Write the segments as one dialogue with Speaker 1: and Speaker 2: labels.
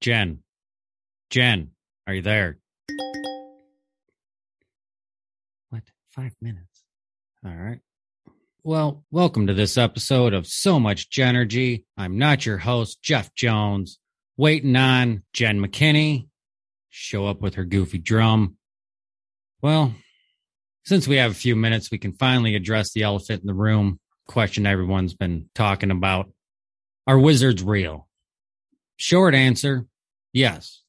Speaker 1: Jen. Jen, are you there? What? Five minutes. All right. Well, welcome to this episode of So Much Genergy. I'm not your host, Jeff Jones, waiting on Jen McKinney. Show up with her goofy drum. Well, since we have a few minutes, we can finally address the elephant in the room question everyone's been talking about. Are wizards real? Short answer, yes.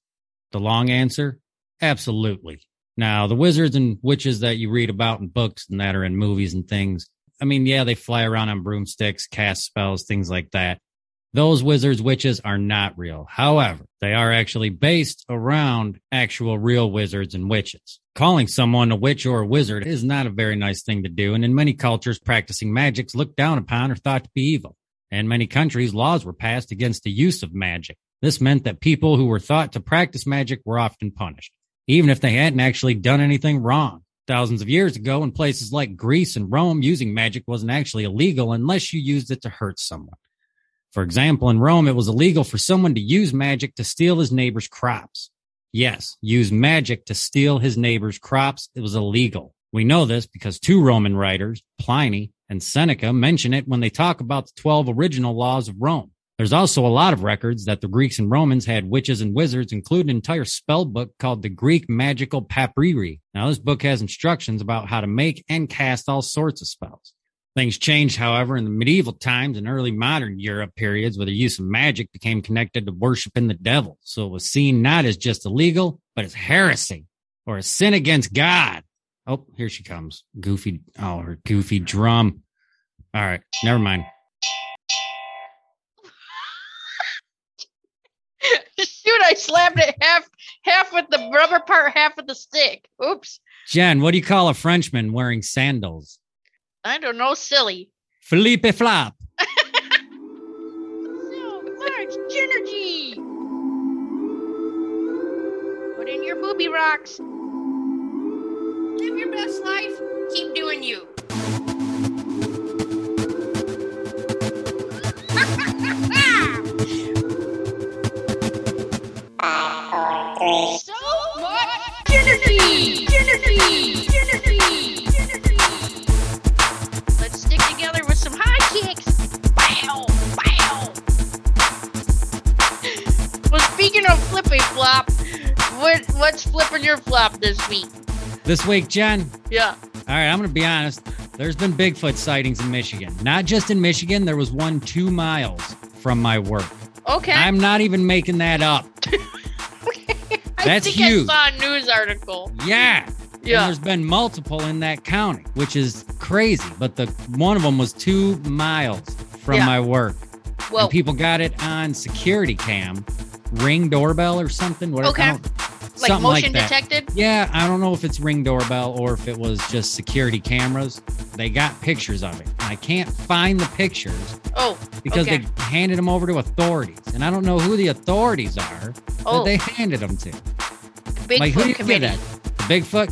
Speaker 1: The long answer, absolutely. Now, the wizards and witches that you read about in books and that are in movies and things, I mean, yeah, they fly around on broomsticks, cast spells, things like that. Those wizards, witches are not real. However, they are actually based around actual real wizards and witches. Calling someone a witch or a wizard is not a very nice thing to do. And in many cultures, practicing magic's looked down upon or thought to be evil. In many countries, laws were passed against the use of magic. This meant that people who were thought to practice magic were often punished, even if they hadn't actually done anything wrong. Thousands of years ago, in places like Greece and Rome, using magic wasn't actually illegal unless you used it to hurt someone. For example, in Rome, it was illegal for someone to use magic to steal his neighbor's crops. Yes, use magic to steal his neighbor's crops. It was illegal. We know this because two Roman writers, Pliny and Seneca, mention it when they talk about the 12 original laws of Rome. There's also a lot of records that the Greeks and Romans had witches and wizards, including an entire spell book called the Greek Magical Papyri. Now, this book has instructions about how to make and cast all sorts of spells. Things changed, however, in the medieval times and early modern Europe periods where the use of magic became connected to worshiping the devil. So it was seen not as just illegal, but as heresy or a sin against God. Oh, here she comes. Goofy. Oh, her goofy drum. All right. Never mind.
Speaker 2: I slapped it half half with the rubber part, half with the stick. Oops.
Speaker 1: Jen, what do you call a Frenchman wearing sandals?
Speaker 2: I don't know, silly.
Speaker 1: Philippe Flop.
Speaker 2: So much Genergy. Put in your booby rocks. Live your best life. Keep doing you. Your flop this week?
Speaker 1: This week, Jen.
Speaker 2: Yeah.
Speaker 1: All right, I'm going to be honest. There's been Bigfoot sightings in Michigan. Not just in Michigan, there was one two miles from my work.
Speaker 2: Okay.
Speaker 1: I'm not even making that up.
Speaker 2: I
Speaker 1: that's
Speaker 2: think
Speaker 1: huge.
Speaker 2: I saw a news article.
Speaker 1: Yeah. And
Speaker 2: Yeah.
Speaker 1: there's been multiple in that county, which is crazy. But the one of them was two miles from
Speaker 2: Yeah.
Speaker 1: my work.
Speaker 2: Well,
Speaker 1: and people got it on security cam, ring doorbell or something. Whatever.
Speaker 2: Okay.
Speaker 1: I don't-
Speaker 2: like
Speaker 1: something
Speaker 2: motion
Speaker 1: like
Speaker 2: detected.
Speaker 1: Yeah, I don't know if it's ring doorbell or if it was just security cameras. They got pictures of it. And I can't find the pictures
Speaker 2: Oh,
Speaker 1: because
Speaker 2: Okay.
Speaker 1: they handed them over to authorities. And I don't know who the authorities are
Speaker 2: oh,
Speaker 1: that they handed them to.
Speaker 2: Bigfoot
Speaker 1: like, who do you
Speaker 2: committee.
Speaker 1: give that? The Bigfoot?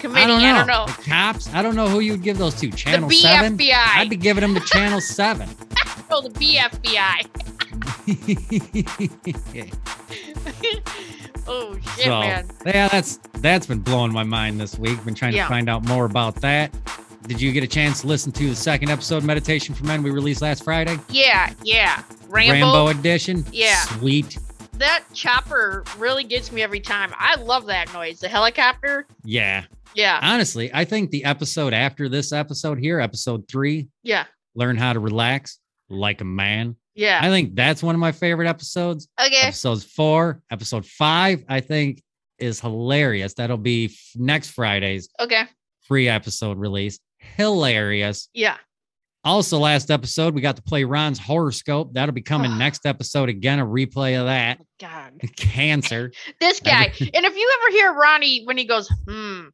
Speaker 2: Committee.
Speaker 1: I don't know.
Speaker 2: know.
Speaker 1: The cops? I don't know who you would give those to. Channel
Speaker 2: the
Speaker 1: 7? I'd be giving them to Channel 7.
Speaker 2: oh, the BFBI. oh shit,
Speaker 1: so,
Speaker 2: man.
Speaker 1: yeah, that's that's been blowing my mind this week. Been trying
Speaker 2: Yeah.
Speaker 1: to find out more about that. Did you get a chance to listen to the second episode, Meditation for Men, we released last Friday?
Speaker 2: Yeah, yeah. Rambo.
Speaker 1: Rambo edition.
Speaker 2: Yeah.
Speaker 1: Sweet.
Speaker 2: That chopper really gets me every time. I love that noise. The helicopter.
Speaker 1: Yeah.
Speaker 2: Yeah,
Speaker 1: Honestly, I think the episode after this episode here, episode three,
Speaker 2: yeah,
Speaker 1: learn how to relax like a man.
Speaker 2: Yeah.
Speaker 1: I think that's one of my favorite episodes.
Speaker 2: Okay.
Speaker 1: Episodes four, episode five, I think is hilarious. That'll be next Friday's
Speaker 2: Okay.
Speaker 1: free episode release. Hilarious.
Speaker 2: Yeah.
Speaker 1: Also, last episode, we got to play Ron's horoscope. That'll be coming next episode. Again, a replay of that.
Speaker 2: God.
Speaker 1: Cancer.
Speaker 2: This guy. and if you ever hear Ronnie when he goes, hmm,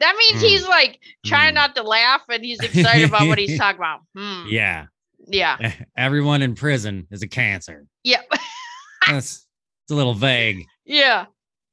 Speaker 2: that means
Speaker 1: Hmm.
Speaker 2: he's like trying
Speaker 1: Hmm.
Speaker 2: not to laugh and he's excited about what he's talking about. Hmm.
Speaker 1: Yeah.
Speaker 2: Yeah.
Speaker 1: Everyone in prison is a cancer.
Speaker 2: Yeah.
Speaker 1: That's it's a little vague.
Speaker 2: yeah.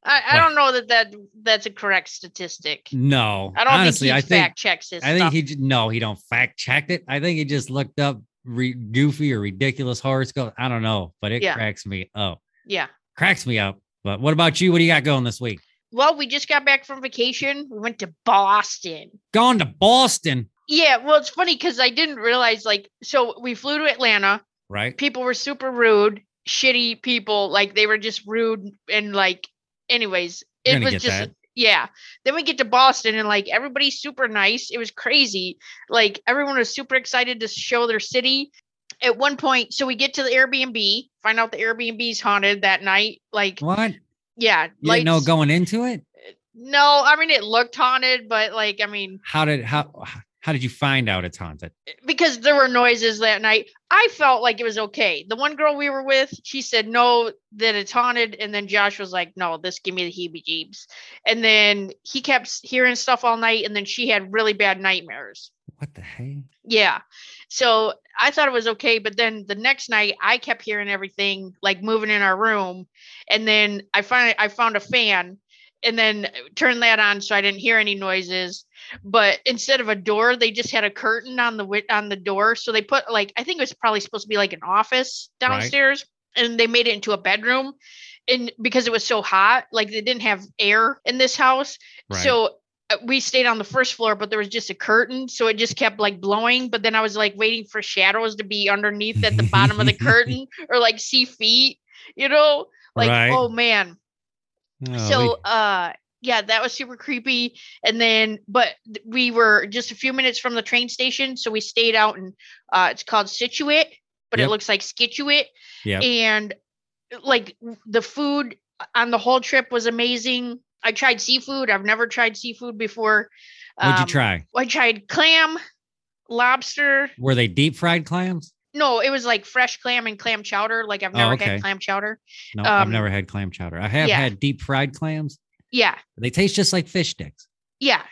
Speaker 2: I, I don't know that, that that's a correct statistic.
Speaker 1: No,
Speaker 2: I don't
Speaker 1: honestly,
Speaker 2: think
Speaker 1: I
Speaker 2: he
Speaker 1: think
Speaker 2: fact checks his
Speaker 1: I think
Speaker 2: stuff.
Speaker 1: he no, he don't fact checked it. I think he just looked up re- goofy or ridiculous horoscope. I don't know, but it
Speaker 2: Yeah.
Speaker 1: cracks me up.
Speaker 2: Yeah.
Speaker 1: Cracks me up. But what about you? What do you got going this week?
Speaker 2: Well, we just got back from vacation. We went to Boston.
Speaker 1: Going to Boston,
Speaker 2: Yeah, well, it's funny because I didn't realize like so we flew to Atlanta.
Speaker 1: right?
Speaker 2: People were super rude, shitty people. Like they were just rude and like anyways, it was just
Speaker 1: that.
Speaker 2: yeah. Then we get to Boston and like everybody's super nice. It was crazy. Like everyone was super excited to show their city. At one point, so we get to the Airbnb, find out the Airbnb's haunted that night. Like,
Speaker 1: What?
Speaker 2: yeah,
Speaker 1: You didn't know going into it?
Speaker 2: No, I mean it looked haunted, but like I mean
Speaker 1: How did how how did you find out it's haunted?
Speaker 2: because there were noises that night. I felt like it was okay. The one girl we were with, she said no, that it's haunted, and then Josh was like, "No, this give me the heebie-jeebies." And then he kept hearing stuff all night, and then she had really bad nightmares.
Speaker 1: What the hey?
Speaker 2: Yeah, so I thought it was okay, but then the next night I kept hearing everything like moving in our room, and then I finally I found a fan, and then turned that on so I didn't hear any noises. But instead of a door, they just had a curtain on the on the door. So they put like I think it was probably supposed to be like an office
Speaker 1: Right.
Speaker 2: downstairs, and they made it into a bedroom. And because it was so hot, like they didn't have air in this house,
Speaker 1: Right.
Speaker 2: so uh, we stayed on the first floor, but there was just a curtain, so it just kept like blowing. But then I was like waiting for shadows to be underneath at the bottom of the curtain or like see feet, you know? Like,
Speaker 1: Right.
Speaker 2: oh man.
Speaker 1: Oh,
Speaker 2: so uh yeah, that was super creepy. And then but we were just a few minutes from the train station, so we stayed out and uh it's called Scituate, but
Speaker 1: Yep.
Speaker 2: it looks like Skituate.
Speaker 1: Yep.
Speaker 2: And like the food on the whole trip was amazing. I tried seafood. I've never tried seafood before.
Speaker 1: what'd you
Speaker 2: Um,
Speaker 1: try?
Speaker 2: I tried clam, lobster.
Speaker 1: Were they deep fried clams?
Speaker 2: No, it was like fresh clam and clam chowder. Like I've
Speaker 1: Oh,
Speaker 2: never
Speaker 1: okay.
Speaker 2: had clam chowder.
Speaker 1: No, I've
Speaker 2: Um,
Speaker 1: never had clam chowder. I have
Speaker 2: yeah.
Speaker 1: had deep fried clams.
Speaker 2: Yeah,
Speaker 1: They taste just like fish sticks.
Speaker 2: yeah,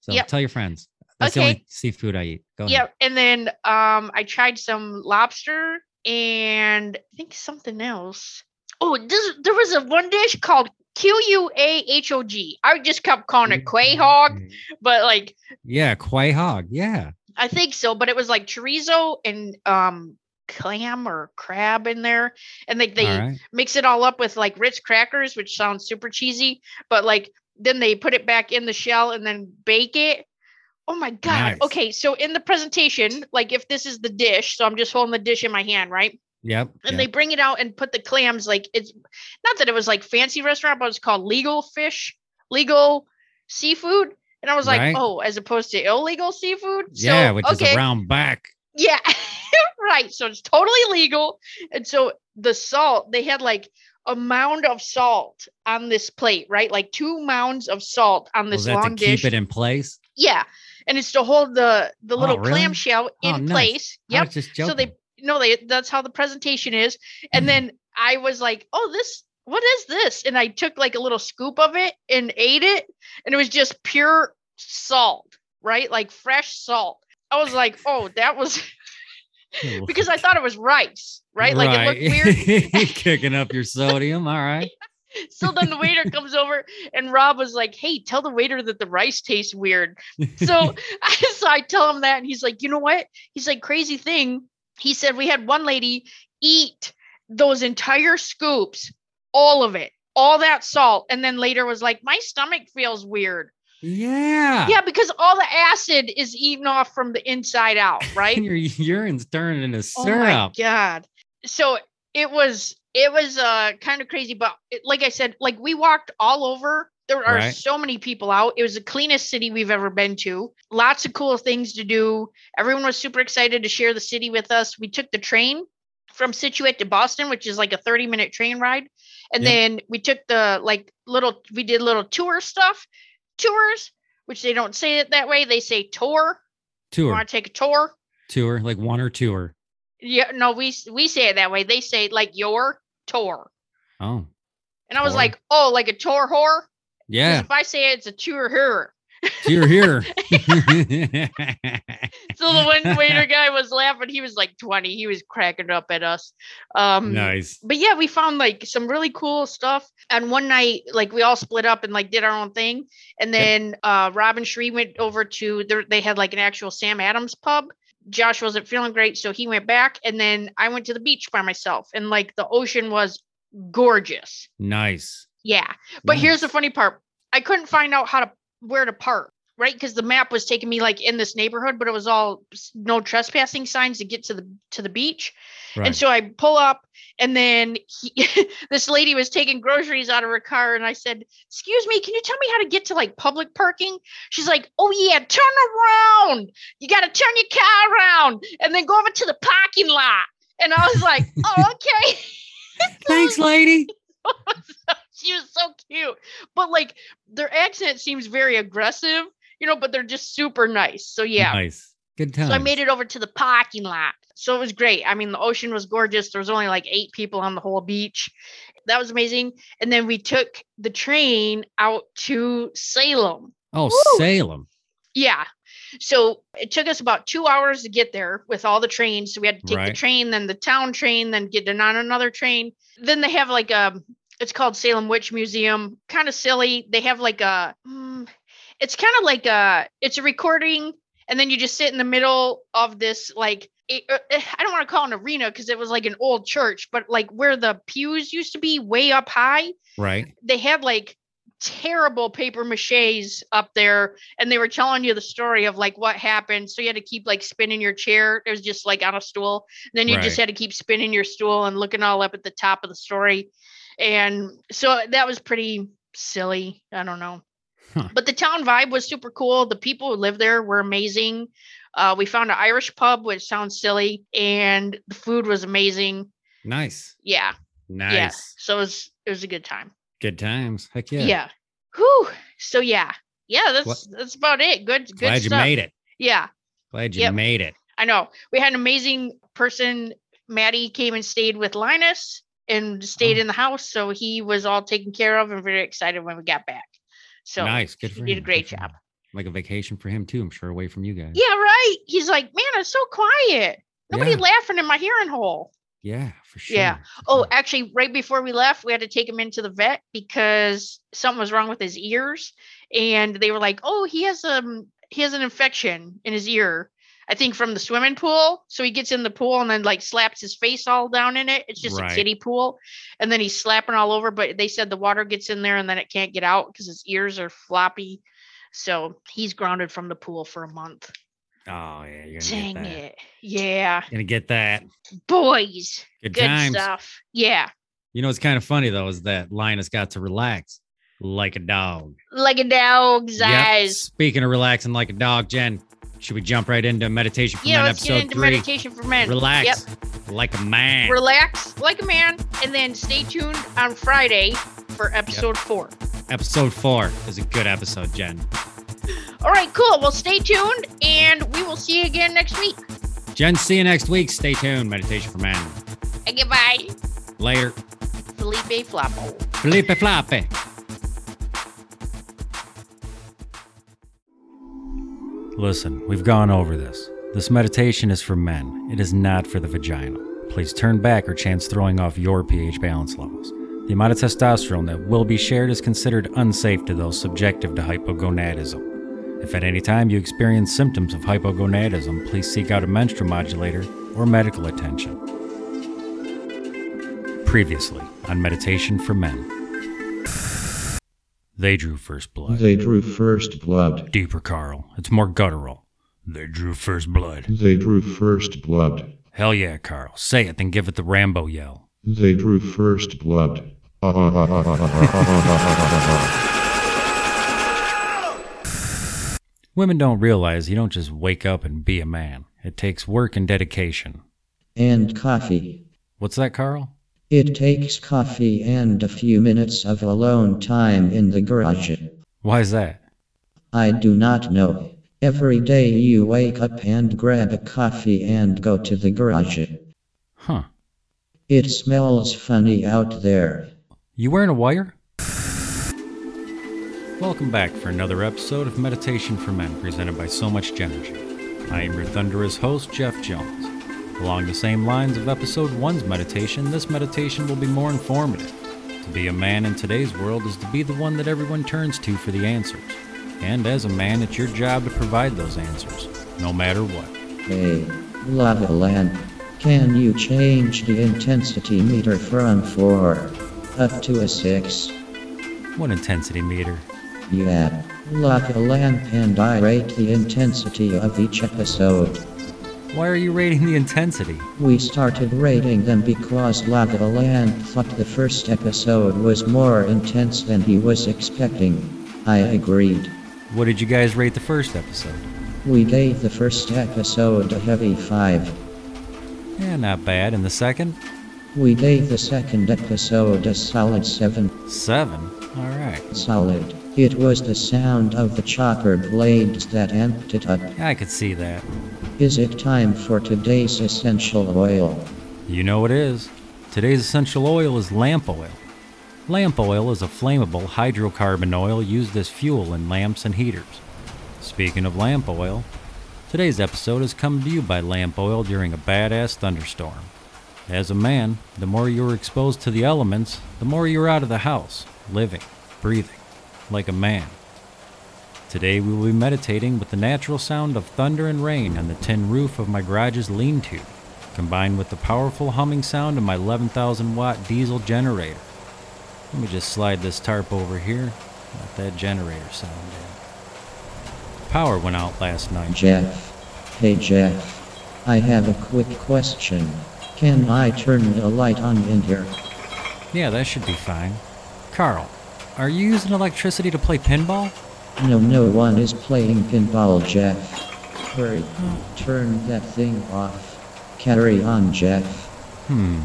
Speaker 1: So
Speaker 2: Yep.
Speaker 1: tell your friends. That's the
Speaker 2: Okay.
Speaker 1: only seafood I eat. Go ahead.
Speaker 2: yeah. And then um, I tried some lobster and I think something else. Oh, this, there was a one dish called Q U A H O G. I just kept calling it quay hog, but like
Speaker 1: Yeah, quay hog. Yeah.
Speaker 2: I think so, but it was like chorizo and um clam or crab in there, and they
Speaker 1: All right.
Speaker 2: mix it all up with like Ritz crackers, which sounds super cheesy, but like then they put it back in the shell and then bake it. Oh my god.
Speaker 1: Nice.
Speaker 2: Okay, so in the presentation, like if this is the dish, so I'm just holding the dish in my hand, right?
Speaker 1: Yep.
Speaker 2: And
Speaker 1: yep.
Speaker 2: they bring it out and put the clams like it's not that it was like fancy restaurant, but it's called legal fish, legal seafood. And I was like,
Speaker 1: Right.
Speaker 2: oh, as opposed to illegal seafood.
Speaker 1: yeah,
Speaker 2: so,
Speaker 1: which
Speaker 2: okay.
Speaker 1: is around back.
Speaker 2: Yeah, right. So it's totally legal. And so the salt, they had like a mound of salt on this plate, right? Like two mounds of salt on this
Speaker 1: Was that
Speaker 2: long
Speaker 1: to keep it in place?
Speaker 2: yeah. And it's to hold the the
Speaker 1: Oh,
Speaker 2: little
Speaker 1: really?
Speaker 2: clamshell in
Speaker 1: Oh, nice.
Speaker 2: place. Yep. So they no, they that's how the presentation is. And
Speaker 1: Mhm.
Speaker 2: then I was like, oh, this what is this? And I took like a little scoop of it and ate it, and it was just pure salt, right? Like fresh salt. I was like, oh, that was because I thought it was rice, right? Like it looked weird.
Speaker 1: Kicking up your sodium. All right.
Speaker 2: So then the waiter comes over and Rob was like, "Hey, tell the waiter that the rice tastes weird." So, so I tell him that, and he's like, "You know what?" He's like, "Crazy thing." He said we had one lady eat those entire scoops, all of it, all that salt, and then later was like, "My stomach feels weird."
Speaker 1: Yeah.
Speaker 2: Yeah, because all the acid is eaten off from the inside out, right?
Speaker 1: Your urine's turned into syrup.
Speaker 2: Oh my god. So it was it was uh kind of crazy, but it, like I said, like we walked all over. There are
Speaker 1: Right.
Speaker 2: so many people out. It was the cleanest city we've ever been to. Lots of cool things to do. Everyone was super excited to share the city with us. We took the train from Scituate to Boston, which is like a 30 minute train ride. And
Speaker 1: Yep.
Speaker 2: then we took the like little we did little tour stuff. Tours, which they don't say it that way. They say tour.
Speaker 1: Tour.
Speaker 2: want to take a tour?
Speaker 1: Tour. Like one or tour.
Speaker 2: Yeah, no, we we say it that way. They say like your tour,
Speaker 1: Oh.
Speaker 2: and I was like, oh, like a tour whore.
Speaker 1: Yeah.
Speaker 2: If I say it's a tour whore,
Speaker 1: Tour here.
Speaker 2: so the one waiter guy was laughing. He was like twenty. He was cracking up at us. Um,
Speaker 1: nice.
Speaker 2: But yeah, we found like some really cool stuff. And one night, like we all split up and like did our own thing. And then uh and Shree went over to their they had like an actual Sam Adams pub. Josh wasn't feeling great, so he went back. And then I went to the beach by myself. And like the ocean was gorgeous.
Speaker 1: Nice.
Speaker 2: Yeah. But here's the funny part. I couldn't find out how to where to park, right? Because the map was taking me like in this neighborhood, but it was all no trespassing signs to get to the to the beach.
Speaker 1: Right.
Speaker 2: And so I pull up and then he, this lady was taking groceries out of her car and I said, "Excuse me, can you tell me how to get to like public parking?" She's like, "Oh yeah, turn around. You got to turn your car around and then go over to the parking lot." And I was like, "Oh, okay."
Speaker 1: Thanks, lady.
Speaker 2: she was so cute. But like their accent seems very aggressive, you know, but they're just super nice. So yeah.
Speaker 1: Nice. Good time.
Speaker 2: So I made it over to the parking lot. So it was great. I mean, the ocean was gorgeous. There was only like eight people on the whole beach. That was amazing. And then we took the train out to Salem.
Speaker 1: Oh,
Speaker 2: Woo!
Speaker 1: Salem.
Speaker 2: Yeah. So it took us about two hours to get there with all the trains. So we had to take the train, then the town train, then get on another train. Then they have like a, it's called Salem Witch Museum. Kind of silly. They have like a, mm, it's kind of like a, it's a recording, and then you just sit in the middle of this like. it- uh, eh, I don't want to call it an arena because it was like an old church, but like where the pews used to be, way up high
Speaker 1: Right.
Speaker 2: they had like terrible paper maches up there and they were telling you the story of like what happened so you had to keep like spinning your chair it was just like on a stool then you just had to keep spinning your stool and looking all up at the top of the story and so that was pretty silly i don't know
Speaker 1: Huh.
Speaker 2: but the town vibe was super cool the people who lived there were amazing uh, we found an irish pub which sounds silly and the food was amazing
Speaker 1: Nice.
Speaker 2: yeah
Speaker 1: Nice.
Speaker 2: yeah so it was it was a good time
Speaker 1: Good times. Heck yeah.
Speaker 2: yeah. Whew. So yeah. Yeah, that's
Speaker 1: What-
Speaker 2: that's about it. Good good
Speaker 1: Glad you made it.
Speaker 2: Yeah,
Speaker 1: Glad you
Speaker 2: Yep.
Speaker 1: made it.
Speaker 2: I know. We had an amazing person. Maddie came and stayed with Linus and stayed
Speaker 1: Oh.
Speaker 2: in the house. So he was all taken care of and very excited when we got back. So
Speaker 1: nice. Good
Speaker 2: he
Speaker 1: for
Speaker 2: did a great
Speaker 1: Good
Speaker 2: job.
Speaker 1: Like a vacation for him too. I'm sure away from you guys.
Speaker 2: Yeah, right. He's like, man, it's so quiet. Nobody
Speaker 1: Yeah.
Speaker 2: laughing in my hearing hole.
Speaker 1: Yeah, for sure.
Speaker 2: Yeah. Oh, actually, right before we left, we had to take him into the vet because something was wrong with his ears, and they were like, "Oh, he has um he has an infection in his ear." I think from the swimming pool. So he gets in the pool and then like slaps his face all down in it. It's just
Speaker 1: Right.
Speaker 2: a kiddie pool, and then he's slapping all over. But they said the water gets in there and then it can't get out because his ears are floppy. So he's grounded from the pool for a month.
Speaker 1: Oh yeah, you're
Speaker 2: Dang
Speaker 1: get that.
Speaker 2: it! Yeah,
Speaker 1: Gonna get that.
Speaker 2: boys,
Speaker 1: Good,
Speaker 2: good
Speaker 1: times.
Speaker 2: stuff. Yeah,
Speaker 1: You know what's kind of funny though is that Linus got to relax like a dog.
Speaker 2: like a dog's
Speaker 1: Yep.
Speaker 2: eyes.
Speaker 1: Speaking of relaxing like a dog, Jen, should we jump right into meditation for
Speaker 2: Yeah,
Speaker 1: men
Speaker 2: let's
Speaker 1: episode
Speaker 2: get into
Speaker 1: three?
Speaker 2: meditation for men.
Speaker 1: Relax
Speaker 2: Yep.
Speaker 1: like a man.
Speaker 2: Relax like a man, and then stay tuned on Friday for episode four.
Speaker 1: episode four is a good episode, Jen.
Speaker 2: All right, cool. Well, stay tuned, and we will see you again next week.
Speaker 1: Jen, see you next week. Stay tuned. Meditation for men.
Speaker 2: And goodbye,
Speaker 1: Later.
Speaker 2: Felipe Floppo.
Speaker 1: Felipe Flape. Listen, we've gone over this. This meditation is for men. It is not for the vagina. Please turn back or chance throwing off your pH balance levels. The amount of testosterone that will be shared is considered unsafe to those subjective to hypogonadism. If at any time you experience symptoms of hypogonadism, please seek out a menstrual modulator or medical attention. Previously on Meditation for Men. They drew first blood.
Speaker 3: They drew first blood.
Speaker 1: Deeper, Carl. It's more guttural. They drew first blood.
Speaker 3: They drew first blood.
Speaker 1: Hell yeah, Carl. Say it, then give it the Rambo yell.
Speaker 3: They drew first blood.
Speaker 1: Women don't realize you don't just wake up and be a man. It takes work and dedication.
Speaker 3: and coffee.
Speaker 1: What's that, Carl?
Speaker 3: It takes coffee and a few minutes of alone time in the garage.
Speaker 1: Why is that?
Speaker 3: I do not know. Every day you wake up and grab a coffee and go to the garage.
Speaker 1: Huh.
Speaker 3: It smells funny out there.
Speaker 1: You wearing a wire? Welcome back for another episode of Meditation for Men presented by So Much Genergy. I am your thunderous host, Jeff Jones. Along the same lines of episode 1's meditation, this meditation will be more informative. To be a man in today's world is to be the one that everyone turns to for the answers. And as a man, it's your job to provide those answers, no matter what.
Speaker 3: Hey, Lava. Can you change the intensity meter from 4 up to a 6?
Speaker 1: What intensity meter?
Speaker 3: Yeah. Lava Lamp and I rate the intensity of each episode.
Speaker 1: Why are you rating the intensity?
Speaker 3: We started rating them because Lava Lamp thought the first episode was more intense than he was expecting. I agreed.
Speaker 1: What did you guys rate the first episode?
Speaker 3: We gave the first episode a heavy 5.
Speaker 1: Yeah, not bad. And the second?
Speaker 3: We gave the second episode a solid 7.
Speaker 1: Seven. All right.
Speaker 3: Solid. It was the sound of the chopper blades that amped it up.
Speaker 1: I could see that.
Speaker 3: Is it time for today's essential oil?
Speaker 1: You know it is. Today's essential oil is lamp oil. Lamp oil is a flammable hydrocarbon oil used as fuel in lamps and heaters. Speaking of lamp oil, today's episode has come to you by lamp oil during a badass thunderstorm. As a man, the more you're exposed to the elements, the more you're out of the house, living, breathing, like a man. Today we will be meditating with the natural sound of thunder and rain on the tin roof of my garage's lean to, combined with the powerful humming sound of my 11,000 watt diesel generator. Let me just slide this tarp over here, let that generator sound in. Power went out last night.
Speaker 3: Jeff. Hey Jeff. I have a quick question. Can I turn the light on in here?
Speaker 1: Yeah, that should be fine. Carl, are you using electricity to play pinball?
Speaker 3: No, no one is playing pinball, Jeff. Hurry. Turn that thing off. Carry on, Jeff.
Speaker 1: Hmm.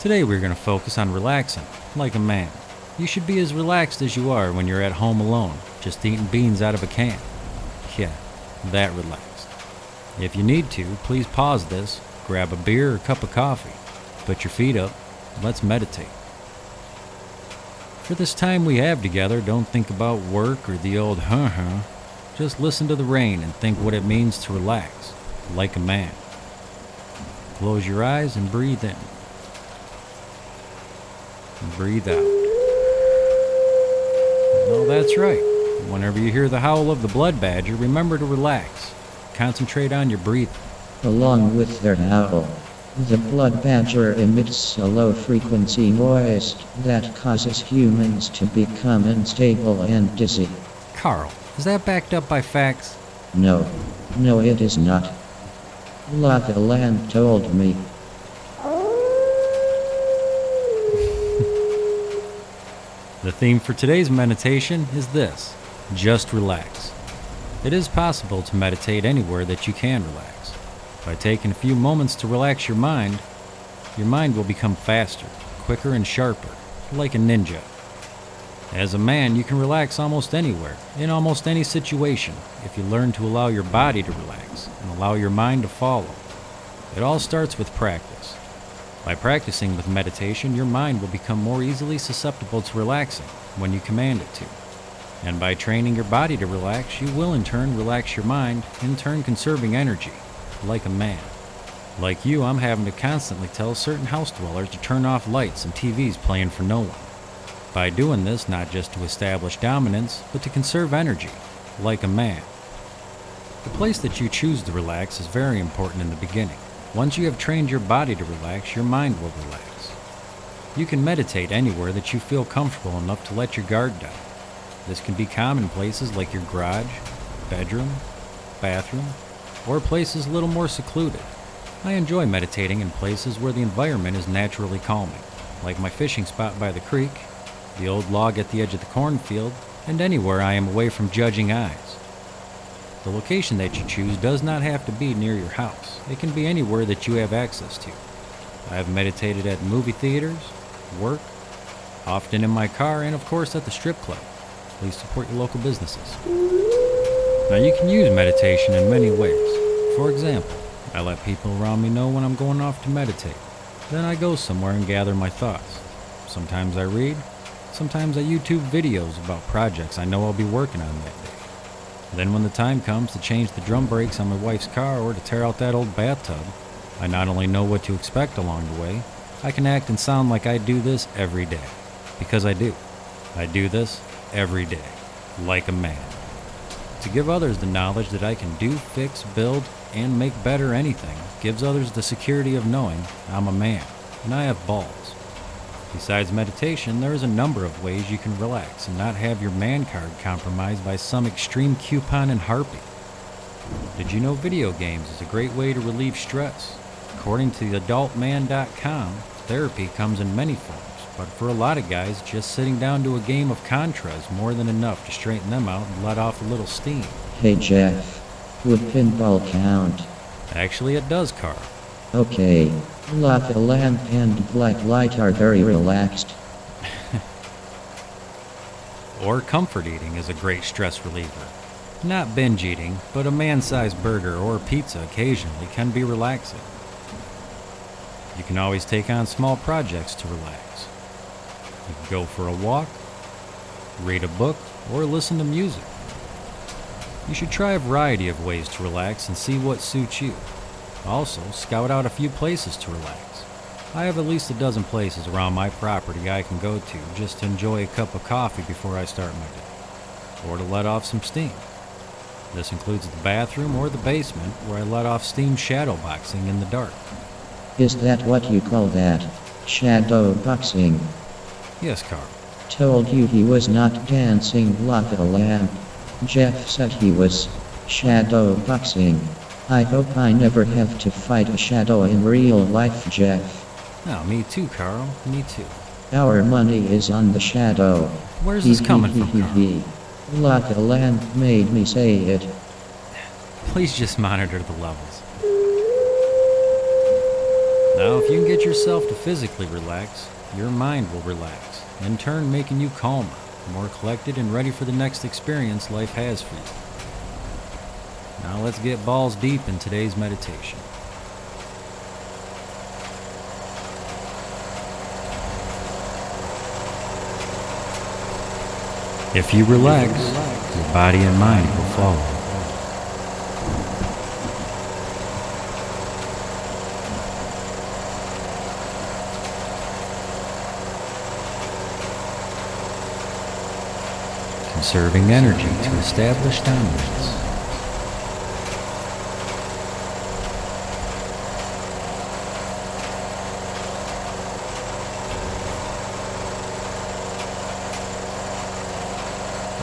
Speaker 1: Today we're going to focus on relaxing, like a man. You should be as relaxed as you are when you're at home alone, just eating beans out of a can. Yeah, that relaxed. If you need to, please pause this, grab a beer or cup of coffee, put your feet up, let's meditate. For this time we have together, don't think about work or the old huh huh. Just listen to the rain and think what it means to relax, like a man. Close your eyes and breathe in. And breathe out. Oh, that's right. Whenever you hear the howl of the blood badger, remember to relax. Concentrate on your breathing.
Speaker 3: Along with their howl, the blood badger emits a low frequency noise that causes humans to become unstable and dizzy.
Speaker 1: Carl, is that backed up by facts?
Speaker 3: No, no, it is not. Lava Lamp told me.
Speaker 1: The theme for today's meditation is this just relax. It is possible to meditate anywhere that you can relax. By taking a few moments to relax your mind, your mind will become faster, quicker, and sharper, like a ninja. As a man, you can relax almost anywhere, in almost any situation, if you learn to allow your body to relax and allow your mind to follow. It all starts with practice. By practicing with meditation, your mind will become more easily susceptible to relaxing when you command it to. And by training your body to relax, you will in turn relax your mind, in turn conserving energy, like a man. Like you, I'm having to constantly tell certain house dwellers to turn off lights and TVs playing for no one. By doing this, not just to establish dominance, but to conserve energy, like a man. The place that you choose to relax is very important in the beginning. Once you have trained your body to relax, your mind will relax. You can meditate anywhere that you feel comfortable enough to let your guard down. This can be common places like your garage, bedroom, bathroom, or places a little more secluded. I enjoy meditating in places where the environment is naturally calming, like my fishing spot by the creek, the old log at the edge of the cornfield, and anywhere I am away from judging eyes. The location that you choose does not have to be near your house. It can be anywhere that you have access to. I have meditated at movie theaters, work, often in my car, and of course at the strip club. Please support your local businesses. Now, you can use meditation in many ways. For example, I let people around me know when I'm going off to meditate. Then I go somewhere and gather my thoughts. Sometimes I read, sometimes I YouTube videos about projects I know I'll be working on that day. Then, when the time comes to change the drum brakes on my wife's car or to tear out that old bathtub, I not only know what to expect along the way, I can act and sound like I do this every day. Because I do. I do this every day. Like a man. To give others the knowledge that I can do, fix, build, and make better anything gives others the security of knowing I'm a man and I have balls. Besides meditation, there is a number of ways you can relax and not have your man card compromised by some extreme coupon and harpy. Did you know video games is a great way to relieve stress? According to adultman.com, therapy comes in many forms, but for a lot of guys, just sitting down to a game of Contra is more than enough to straighten them out and let off a little steam.
Speaker 3: Hey Jeff, would pinball count?
Speaker 1: Actually, it does, Carl.
Speaker 3: Okay, lava lamp and black light are very relaxed.
Speaker 1: Or comfort eating is a great stress reliever. Not binge eating, but a man sized burger or pizza occasionally can be relaxing. You can always take on small projects to relax. You can go for a walk, read a book, or listen to music. You should try a variety of ways to relax and see what suits you. Also, scout out a few places to relax. I have at least a dozen places around my property I can go to just to enjoy a cup of coffee before I start my day, or to let off some steam. This includes the bathroom or the basement where I let off steam shadow boxing in the dark.
Speaker 3: Is that what you call that? Shadow boxing.
Speaker 1: Yes, Carl.
Speaker 3: Told you he was not dancing lava lamp. Jeff said he was shadow boxing. I hope I never have to fight a shadow in real life, Jeff.
Speaker 1: Oh, me too, Carl. Me too.
Speaker 3: Our money is on the shadow.
Speaker 1: Where's this coming from, Carl?
Speaker 3: Lava lamp made me say it.
Speaker 1: Please just monitor the levels. Now, if you can get yourself to physically relax, your mind will relax, in turn making you calmer, more collected, and ready for the next experience life has for you. Now, let's get balls deep in today's meditation. If you relax, your body and mind will follow. Conserving energy to establish dominance.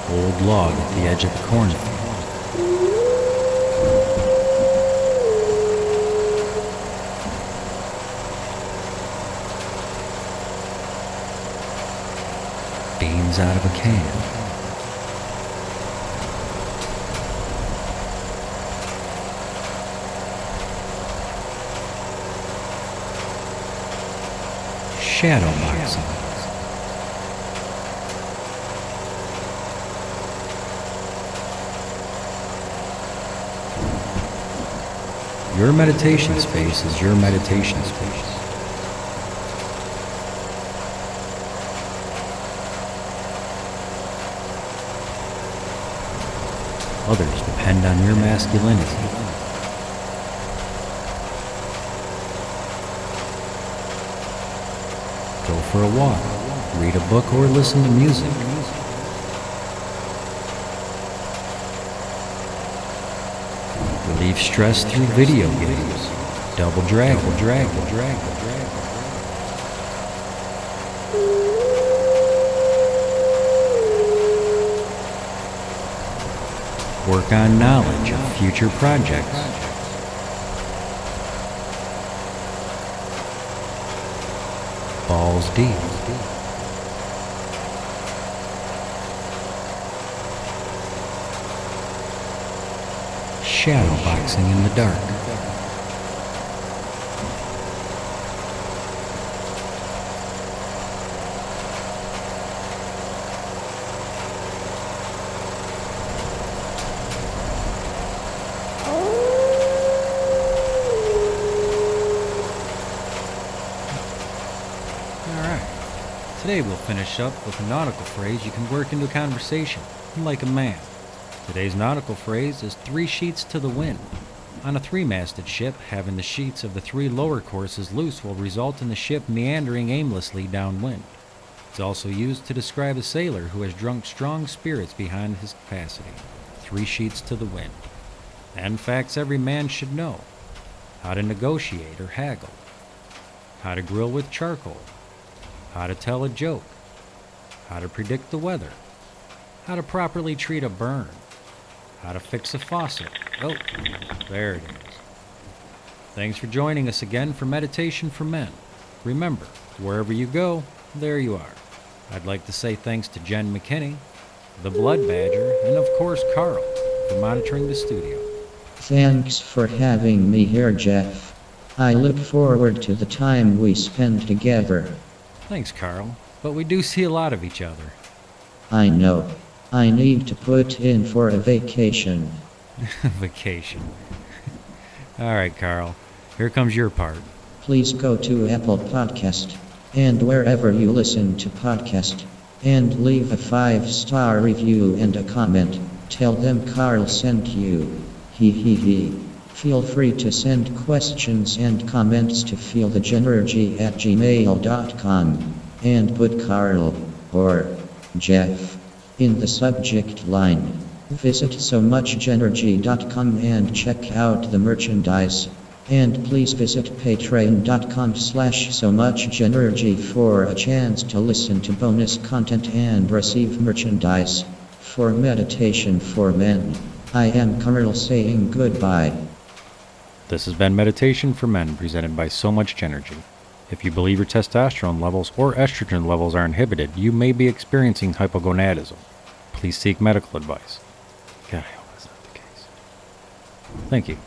Speaker 1: Old log at the edge of the cornfield. Out of a can. Shadow boxing. Your meditation space is your meditation space. Others depend on your masculinity. Go for a walk, read a book, or listen to music. Relieve stress through video games. Double drag, double drag, double drag, double drag. Work on knowledge of future projects. Balls deep. Shadow boxing in the dark. Alright. Today we'll finish up with a nautical phrase you can work into a conversation, like a man. Today's nautical phrase is three sheets to the wind. On a three masted ship, having the sheets of the three lower courses loose will result in the ship meandering aimlessly downwind. It's also used to describe a sailor who has drunk strong spirits behind his capacity. three sheets to the wind. And facts every man should know how to negotiate or haggle, how to grill with charcoal, how to tell a joke, how to predict the weather, how to properly treat a burn, how to fix a faucet. Oh, there it is. Thanks for joining us again for Meditation for Men. Remember, wherever you go, there you are. I'd like to say thanks to Jen McKinney, the Blood Badger, and of course Carl for monitoring the studio.
Speaker 3: Thanks for having me here, Jeff. I look forward to the time we spend together.
Speaker 1: Thanks, Carl. But we do see a lot of each other.
Speaker 3: I know. I need to put in for a vacation.
Speaker 1: Vacation. All right, Carl. Here comes your part.
Speaker 3: Please go to Apple Podcast and wherever you listen to podcast and leave a five-star review and a comment. Tell them Carl sent you. Hee hee hee. Feel free to send questions and comments to feelthegenergy at gmail.com and put Carl or Jeff in the subject line. Visit somuchgenergy.com and check out the merchandise. And please visit patreon.com slash so much genergy for a chance to listen to bonus content and receive merchandise. For Meditation for Men, I am Carl saying goodbye.
Speaker 1: This has been Meditation for Men presented by So Much Genergy. If you believe your testosterone levels or estrogen levels are inhibited, you may be experiencing hypogonadism. Please seek medical advice. God, I hope that's not the case. Thank you.